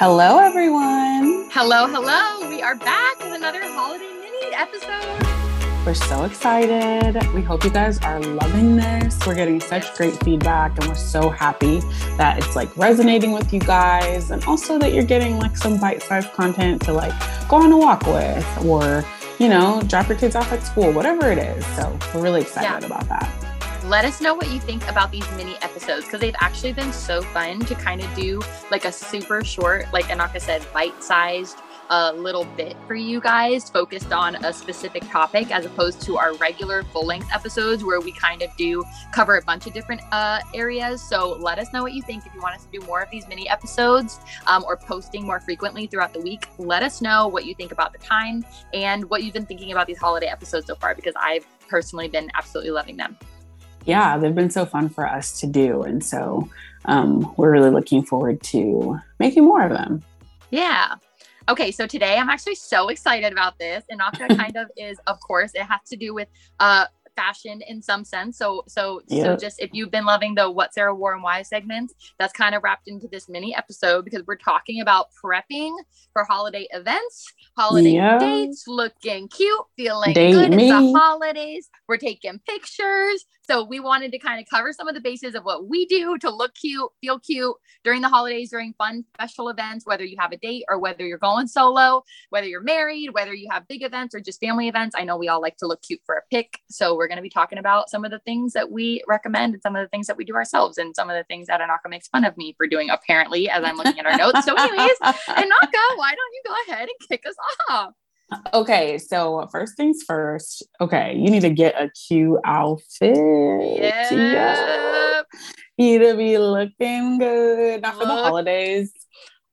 Hello, everyone. Hello, hello. We are back with another holiday mini episode. We're so excited. We hope you guys are loving this. We're getting such great feedback, and we're so happy that it's like resonating with you guys, and also that you're getting like some bite sized content to like go on a walk with or, you know, drop your kids off at school, whatever it is. So we're really excited yeah. about that let us know what you think about these mini episodes because they've actually been so fun to kind of do like a super short, like Enaka said, bite sized a little bit for you guys focused on a specific topic as opposed to our regular full length episodes where we kind of do cover a bunch of different uh, areas. So let us know what you think. If you want us to do more of these mini episodes um, or posting more frequently throughout the week, let us know what you think about the time and what you've been thinking about these holiday episodes so far because I've personally been absolutely loving them yeah, they've been so fun for us to do. And so um, we're really looking forward to making more of them. Yeah. Okay, so today I'm actually so excited about this. And Naka kind of is, of course, it has to do with uh, fashion in some sense. So so yep. so just if you've been loving the what Sarah wore and why segments, that's kind of wrapped into this mini episode because we're talking about prepping for holiday events, holiday yep. dates, looking cute, feeling Date good. Me. It's the holidays. We're taking pictures. So we wanted to kind of cover some of the bases of what we do to look cute, feel cute during the holidays, during fun special events, whether you have a date or whether you're going solo, whether you're married, whether you have big events or just family events. I know we all like to look cute for a pic. So we're going to be talking about some of the things that we recommend and some of the things that we do ourselves and some of the things that Enaka makes fun of me for doing apparently as I'm looking at our notes. So anyways, Enaka, why don't you go ahead and kick us off? Okay, so first things first. Okay, you need to get a cute outfit. Yep. Yeah. You need to be looking good. Not for the holidays.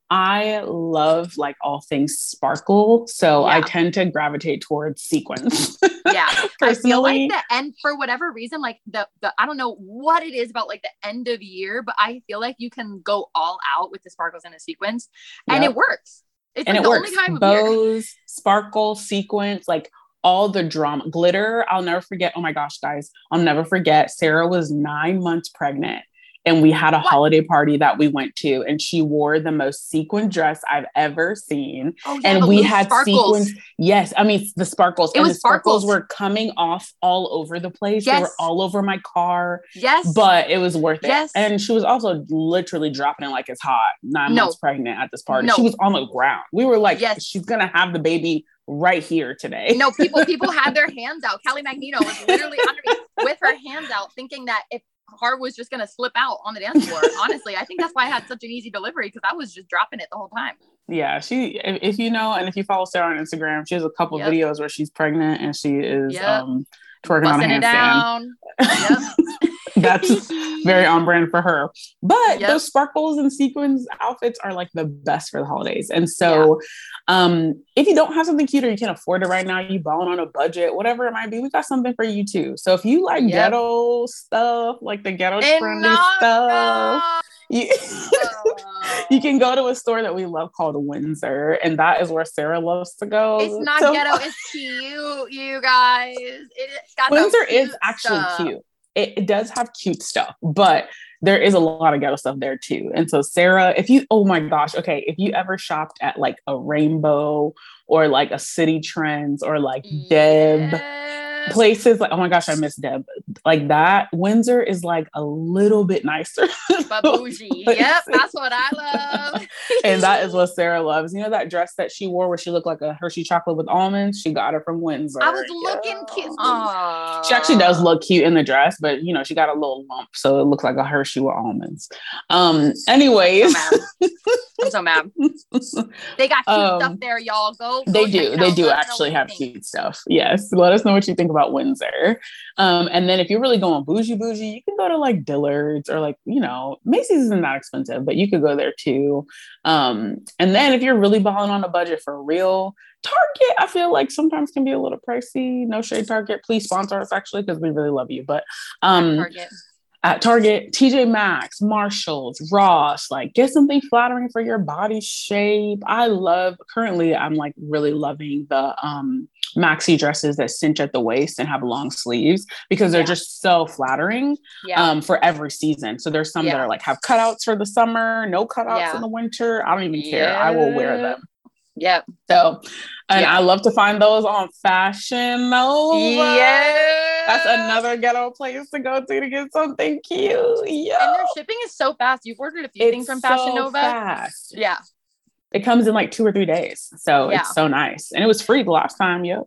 I love like all things sparkle, so yeah. I tend to gravitate towards sequins. yeah, I feel like the end for whatever reason, like the the I don't know what it is about like the end of year, but I feel like you can go all out with the sparkles and the sequins, and yep. it works. It's and like it works. Bows, sparkle, sequence, like all the drama, glitter. I'll never forget. Oh my gosh, guys, I'll never forget. Sarah was nine months pregnant and we had a what? holiday party that we went to and she wore the most sequin dress I've ever seen. Oh, yeah, and we had sequins. Yes, I mean the sparkles it and the sparkles. sparkles. were coming off all over the place. Yes. They were all over my car. Yes. But it was worth it. Yes. And she was also literally dropping it like it's hot, nine no. months pregnant at this party. No. She was on the ground. We were like, yes. she's gonna have the baby right here today. no, people people had their hands out. Kelly Magneto was literally underneath with her hands out, thinking that if heart was just gonna slip out on the dance floor. Honestly, I think that's why I had such an easy delivery because I was just dropping it the whole time. Yeah, she. If, if, you know, and if you follow Sarah on Instagram, she has a couple yep. videos where she's pregnant and she is yep. um twerking Busting on a handstand. Yep. That's very on brand for her. But yep. those sparkles and sequins outfits are like the best for the holidays. And so yeah. um if you don't have something cute or you can't afford it right now, you balling on a budget, whatever it might be, we got something for you too. So if you like yep. ghetto stuff, like the ghetto friendly stuff. You, you can go to a store that we love called Windsor, and that is where Sarah loves to go. It's not so, ghetto, it's cute, you guys. It, Windsor is actually stuff. cute it, it does have cute stuff, but there is a lot of ghetto stuff there too. And so, Sarah, if you, oh my gosh, okay, if you ever shopped at like a Rainbow or like a Citi Trends or like Deb, places like oh my gosh, I miss Deb. Like that, Windsor is like a little bit nicer. but bougie. yep, that's what I love. and that is what Sarah loves. You know that dress that she wore where she looked like a Hershey chocolate with almonds? She got it from Windsor. I was looking yeah. cute. Aww. She actually does look cute in the dress, but you know, she got a little lump, so it looks like a Hershey with almonds. Um, anyways. I'm so mad. They got cute um, stuff there, y'all. Go. go they do. They do actually have cute stuff. Yes. Let us know what you think about Windsor. Um, and then if you're really going bougie bougie, you can go to like Dillard's or like, you know, Macy's isn't that expensive, but you could go there too. Um, and then if you're really balling on a budget for real, Target, I feel like sometimes can be a little pricey. No shade Target. Please sponsor us actually because we really love you. But um Target at Target, TJ Maxx, Marshalls, Ross, like get something flattering for your body shape. I love currently I'm like really loving the um maxi dresses that cinch at the waist and have long sleeves because they're yeah. just so flattering yeah. um, for every season. So there's some yeah. that are like have cutouts for the summer, no cutouts in the winter. I don't even care. I will wear them. Yep. So, and yep. I love to find those on Fashion Nova. Yeah. That's another ghetto place to go to to get something cute. Yeah. And their shipping is so fast. You've ordered a few it's things from Fashion so Nova. Fast. Yeah. It comes in like two or three days. So yeah. it's so nice. And it was free the last time. Yep.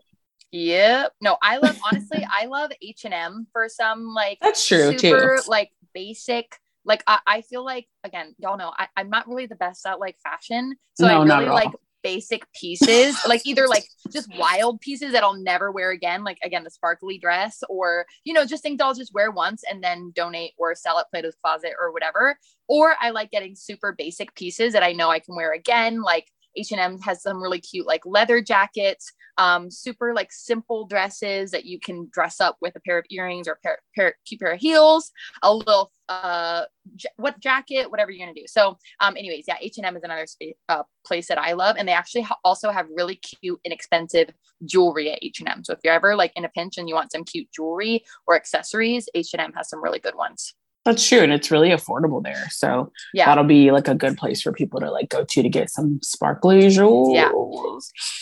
Yep. No, I love honestly, I love H and M for some like that's true super, too. Like basic like I, I feel like again y'all know I, i'm not really the best at like fashion so no, i really like basic pieces, like either like just wild pieces that I'll never wear again, like again the sparkly dress, or you know just things I'll just wear once and then donate or sell at Plato's Closet or whatever. Or I like getting super basic pieces that I know I can wear again, like H&M has some really cute like leather jackets, um, super like simple dresses that you can dress up with a pair of earrings or pair, pair cute pair of heels, a little uh j- what jacket, whatever you're gonna do. So, um, anyways, yeah, H&M is another sp- uh, place that I love, and they actually ha- also have really cute, inexpensive jewelry at H&M. So if you're ever like in a pinch and you want some cute jewelry or accessories, H&M has some really good ones. That's true. And it's really affordable there. So yeah, that'll be like a good place for people to like go to to get some sparkly jewels. Yeah.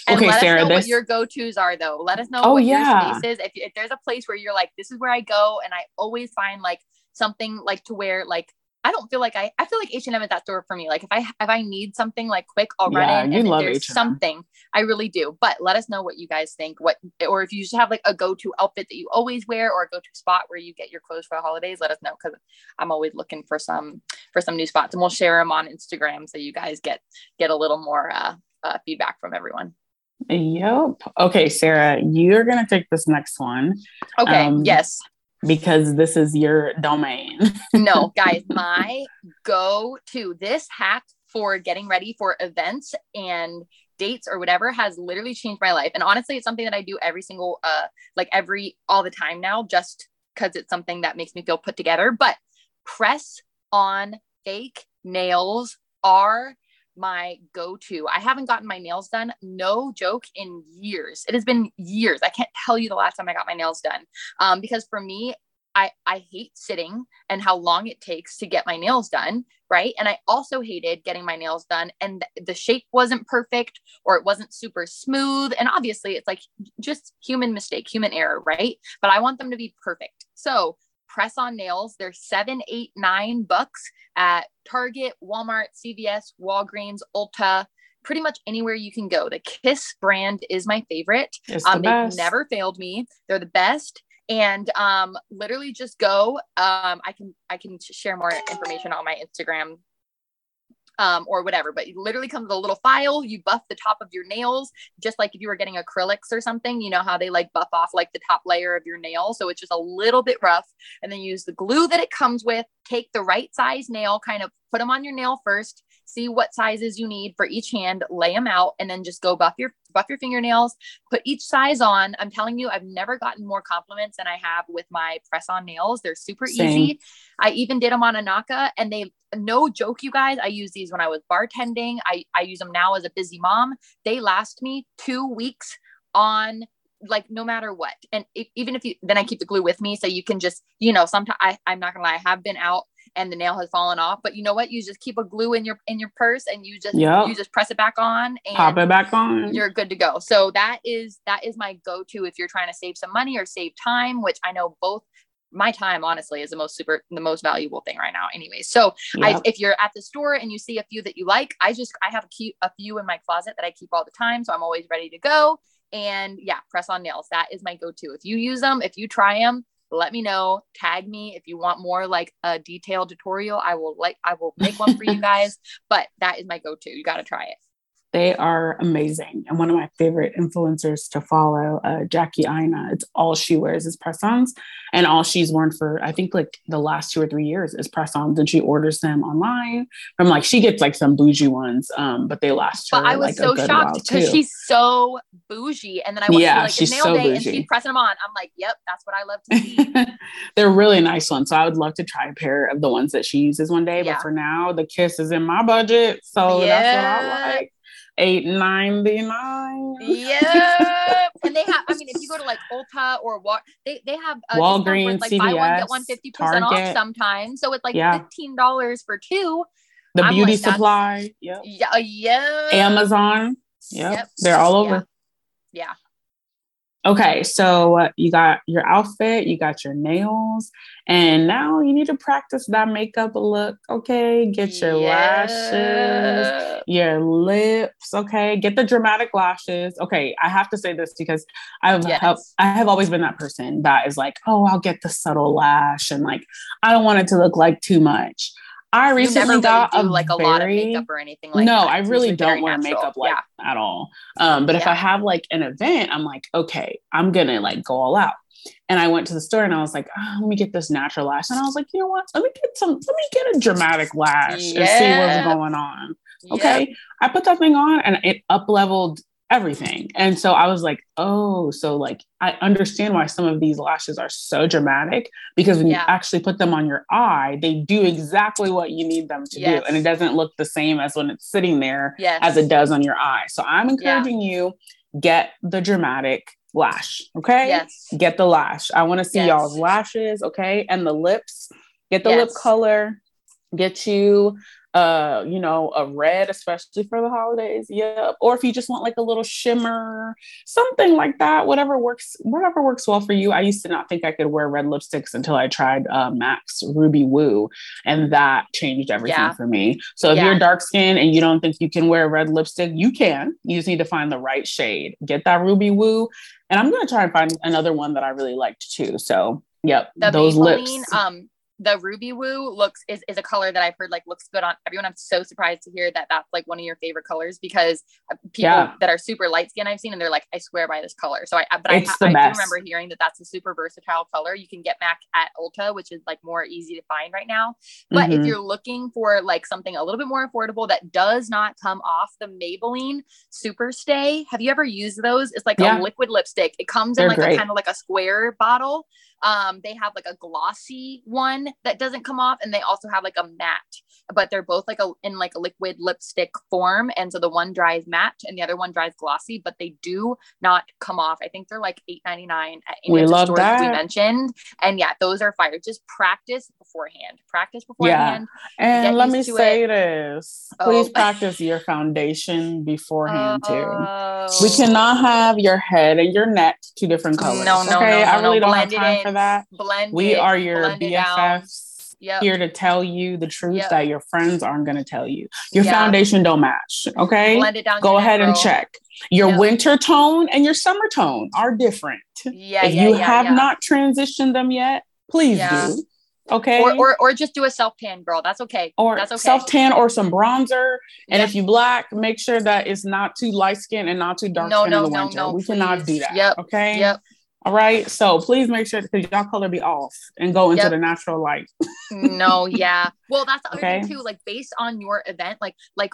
And okay, let Sarah, us know this... what your go-tos are though. Let us know oh, what yeah. your space is. If, if there's a place where you're like, this is where I go and I always find like something like to wear like I don't feel like I I feel like H and M is that store for me. Like if I if I need something like quick, I'll yeah, run in and there's H&M. something. I really do. But let us know what you guys think. What or if you just have like a go to outfit that you always wear or a go to spot where you get your clothes for the holidays. Let us know because I'm always looking for some for some new spots and we'll share them on Instagram so you guys get get a little more uh, uh feedback from everyone. Yep. Okay, Sarah, you're gonna take this next one. Okay. Um, yes because this is your domain. no, guys, my go to this hack for getting ready for events and dates or whatever has literally changed my life. And honestly, it's something that I do every single uh like every all the time now just cuz it's something that makes me feel put together, but press on fake nails are my go-to. I haven't gotten my nails done, no joke, in years. It has been years. I can't tell you the last time I got my nails done. Um, because for me, I, I hate sitting and how long it takes to get my nails done. Right. And I also hated getting my nails done and the shape wasn't perfect or it wasn't super smooth. And obviously, it's like just human mistake, human error. Right. But I want them to be perfect. So press on nails. They're seven, eight, nine bucks at Target, Walmart, CVS, Walgreens, Ulta, pretty much anywhere you can go. The Kiss brand is my favorite. Um, the they've never failed me. They're the best. And um, literally just go. Um, I can I can share more information on my Instagram um, or whatever. But it literally comes with a little file. You buff the top of your nails, just like if you were getting acrylics or something. You know how they like buff off like the top layer of your nail, so it's just a little bit rough. And then use the glue that it comes with. Take the right size nail, kind of put them on your nail first see what sizes you need for each hand, lay them out, and then just go buff your buff your fingernails, put each size on. I'm telling you, I've never gotten more compliments than I have with my press on nails. They're super Same. easy. I even did them on Enaka and they no joke, you guys. I use these when I was bartending. I, I use them now as a busy mom. They last me two weeks on like no matter what and if, even if you then i keep the glue with me so you can just you know sometimes I, i'm not gonna lie i have been out and the nail has fallen off but you know what you just keep a glue in your in your purse and you just yep. you just press it back on and pop it back on you're good to go so that is that is my go-to if you're trying to save some money or save time which i know both my time honestly is the most super the most valuable thing right now anyway so yep. I, if you're at the store and you see a few that you like i just i have a, keep, a few in my closet that i keep all the time so i'm always ready to go and yeah, press on nails. That is my go to. If you use them, if you try them, let me know. Tag me if you want more like a detailed tutorial. I will like I will make one for you guys. But that is my go to. You got to try it. They are amazing. And one of my favorite influencers to follow, uh, Jackie Aina, it's all she wears is press ons. And all she's worn for, I think, like the last two or three years is press ons. And she orders them online from like, she gets like some bougie ones, um, but they last her. But I was like, so shocked because she's so bougie. And then I went yeah, to like she's nail so day bougie. and she's pressing them on. I'm like, yep, that's what I love to see. They're really nice ones. So I would love to try a pair of the ones that she uses one day. Yeah. But for now, the kiss is in my budget. So yeah. that's what I like eight ninety nine. Yeah, and they have. I mean, if you go to like Ulta or what, they they have uh, Walgreens, like CVS, buy one get one fifty percent off sometimes. So it's like yeah. fifteen dollars for two. The I'm beauty like, supply. Yep. Yeah. Yeah. Amazon. Yep. yep. They're all over. yeah. yeah. Okay, so uh, you got your outfit, you got your nails, and now you need to practice that makeup look. Okay, get your yeah. lashes, your lips. Okay, get the dramatic lashes. Okay, I have to say this because I've yes. I have always been that person that is like, oh, I'll get the subtle lash, and like I don't want it to look like too much. I recently really got a like a very, lot of makeup or anything like no, that. I really don't wear natural. makeup like yeah. at all. Um, but yeah. if I have like an event, I'm like, okay, I'm gonna like go all out. And I went to the store and I was like, oh, let me get this natural lash. And I was like, you know what? Let me get some, let me get a dramatic lash yeah. and see what's going on. Okay. I put that thing on and it up leveled everything. And so I was like, oh, so like I understand why some of these lashes are so dramatic because when yeah. you actually put them on your eye, they do exactly what you need them to yes. do. And it doesn't look the same as when it's sitting there yes. as it does on your eye. So I'm encouraging yeah. you get the dramatic lash. Okay. Yes. Get the lash. I want to see yes. y'all's lashes. Okay. And the lips. Get the lip color. Get you uh, you know, a red, especially for the holidays. Yep. Or if you just want like a little shimmer, something like that, whatever works, whatever works well for you. I used to not think I could wear red lipsticks until I tried uh, MAC's Ruby Woo, and that changed everything yeah. for me. So if yeah. you're dark skinned and you don't think you can wear a red lipstick, you can. You just need to find the right shade. Get that Ruby Woo. And I'm gonna try and find another one that I really liked too. So yep, the those Maybelline, lips. Um, the ruby woo looks is, is a color that I've heard like looks good on everyone. I'm so surprised to hear that that's like one of your favorite colors because uh, people yeah. that are super light skin I've seen and they're like I swear by this color. So I but I, I, do remember hearing that that's a super versatile color. You can get MAC at Ulta, which is like more easy to find right now. But mm-hmm. if you're looking for like something a little bit more affordable that does not come off the Maybelline Super Stay, have you ever used those? It's like yeah. a liquid lipstick. It comes they're in like great. a kind of like a square bottle um, they have like a glossy one that doesn't come off, and they also have like a matte, but they're both like a in like a liquid lipstick form. And so the one dries matte and the other one dries glossy, but they do not come off. I think they're like eight ninety nine at any we of the stores that. we mentioned. And yeah, those are fire. Just practice beforehand. Practice beforehand. Yeah. And let me say it. this. Oh. Please oh. practice your foundation beforehand too. Oh. We cannot have your head and your neck two different colors. No, no, okay? no, no I really no. don't Blend have time for that. Blend we it, are your Yep. here to tell you the truth yep. that your friends aren't going to tell you. Your yep. foundation don't match. Okay. Blend it down. Go ahead and check. Your winter tone and your summer tone are different. Yeah. If yeah, you yeah, have yeah. not transitioned them yet, please do. Okay. Or, or, or just do a self tan, girl. That's okay. Or that's okay. self tan or some bronzer. And if you black, make sure that it's not too light skin and not too dark no, skin no, in the winter. No, no, we please. cannot do that. Yep. Okay. Yep. All right. So please make sure because y'all color be off and go into yep. the natural light. no, yeah. Well, that's the other okay. thing too. Like based on your event, like like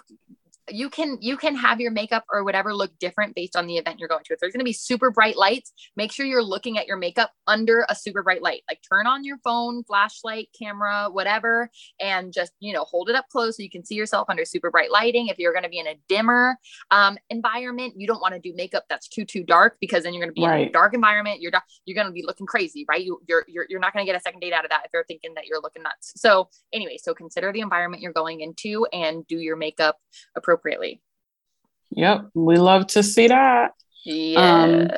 you can you can have your makeup or whatever look different based on the event you're going to. If there's going to be super bright lights, make sure you're looking at your makeup under a super bright light. Like turn on your phone, flashlight, camera, whatever, and just you know hold it up close so you can see yourself under super bright lighting. If you're going to be in a dimmer um, environment, you don't want to do makeup that's too too dark because then you're going to be right. in a dark environment. You're you're going to be looking crazy, right? You you're you're, you're not going to get a second date out of that if they're thinking that you're looking nuts. So anyway, so consider the environment you're going into and do your makeup appropriately appropriately. Yep, we love to see that. Yeah. Um,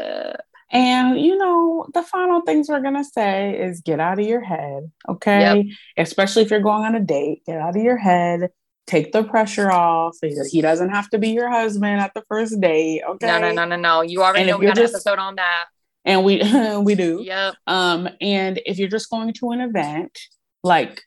and you know, the final things we're gonna say is get out of your head, okay? Yep. Especially if you're going on a date, get out of your head. Take the pressure off. He doesn't have to be your husband at the first date. Okay. No, no, no, no, no. You already and know we got just, an episode on that. And we we do. Yep. Um, and if you're just going to an event, like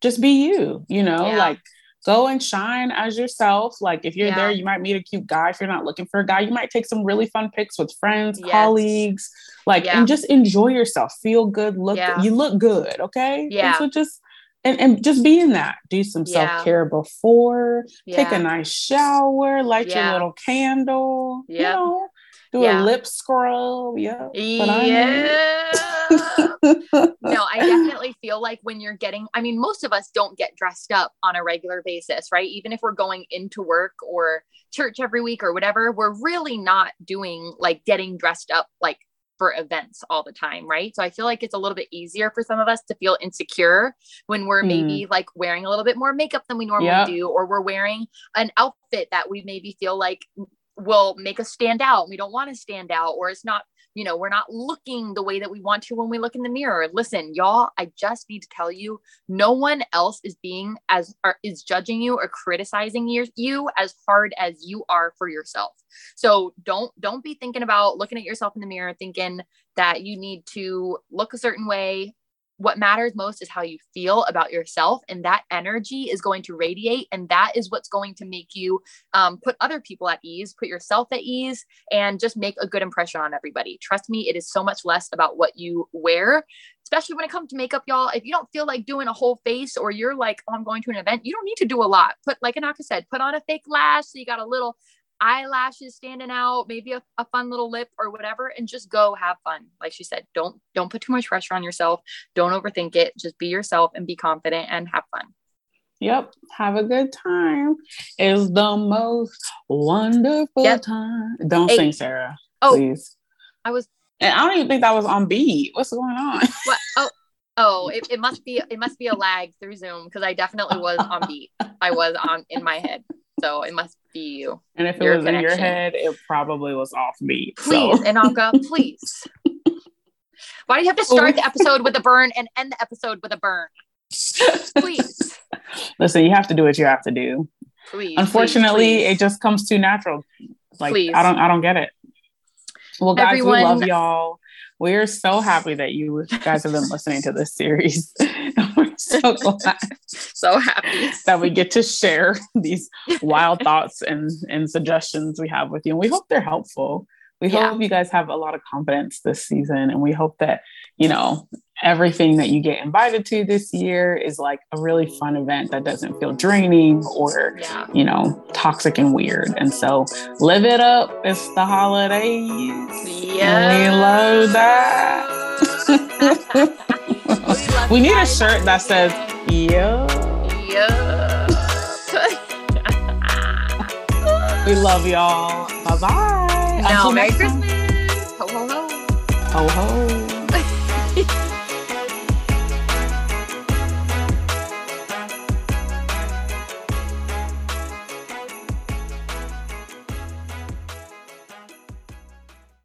just be you, you know, yeah. like go and shine as yourself. Like if you're yeah. there, you might meet a cute guy. If you're not looking for a guy, you might take some really fun pics with friends, yes. colleagues, like yeah. and just enjoy yourself. Feel good, look yeah. you look good, okay? Yeah. so just and, and just be in that. Do some self-care before, take a nice shower, light your little candle, you know, do a lip scroll. Yeah. Yeah. no, I definitely feel like when you're getting, I mean, most of us don't get dressed up on a regular basis, right? Even if we're going into work or church every week or whatever, we're really not doing like getting dressed up like for events all the time, right? So I feel like it's a little bit easier for some of us to feel insecure when we're mm. maybe like wearing a little bit more makeup than we normally yep. do, or we're wearing an outfit that we maybe feel like will make us stand out. We don't want to stand out, or it's not you know, we're not looking the way that we want to when we look in the mirror. Listen, y'all, I just need to tell you, no one else is being as or is judging you or criticizing you, you as hard as you are for yourself. So don't don't be thinking about looking at yourself in the mirror thinking that you need to look a certain way what matters most is how you feel about yourself and that energy is going to radiate and that is what's going to make you um, put other people at ease put yourself at ease and just make a good impression on everybody. Trust me it is so much less about what you wear especially when it comes to makeup y'all. If you don't feel like doing a whole face or you're like oh i'm going to an event you don't need to do a lot. Put like Enaka said put on a fake lash so you got a little eyelashes standing out, maybe a, a, fun little lip or whatever, and just go have fun. Like she said, don't don't put too much pressure on yourself. Don't overthink it. Just be yourself and be confident and have fun. Yep. Have a good time. Is the most wonderful yep. time. Don't hey. sing, Sarah. Oh, please. I was and I don't even think that was on beat. What's going on? What? Oh, oh, it, it must be it must be a lag through Zoom because I definitely was on beat. I was on in my head. So it must be you. And if it was connection. in your head, it probably was off beat. Please, so. Enaka, please. Why do you have to start the episode with a burn and end the episode with a burn? Please. Listen, you have to do what you have to do. Please. Unfortunately, please, please. it just comes too natural. Like please. I don't I don't get it. Well, guys, Everyone, we love y'all. We're so happy that you guys have been listening to this series. We're so glad, so happy that we get to share these wild thoughts and, and suggestions we have with you. And we hope they're helpful. We yeah. hope you guys have a lot of confidence this season. And we hope that, you know, everything that you get invited to this year is like a really fun event that doesn't feel draining or yeah. you know toxic and weird. And so live it up. It's the holidays. Yeah we love that. We, need a shirt that says yeah yeah we love y'all. Bye bye now merry christmas. Ho ho ho. Ho ho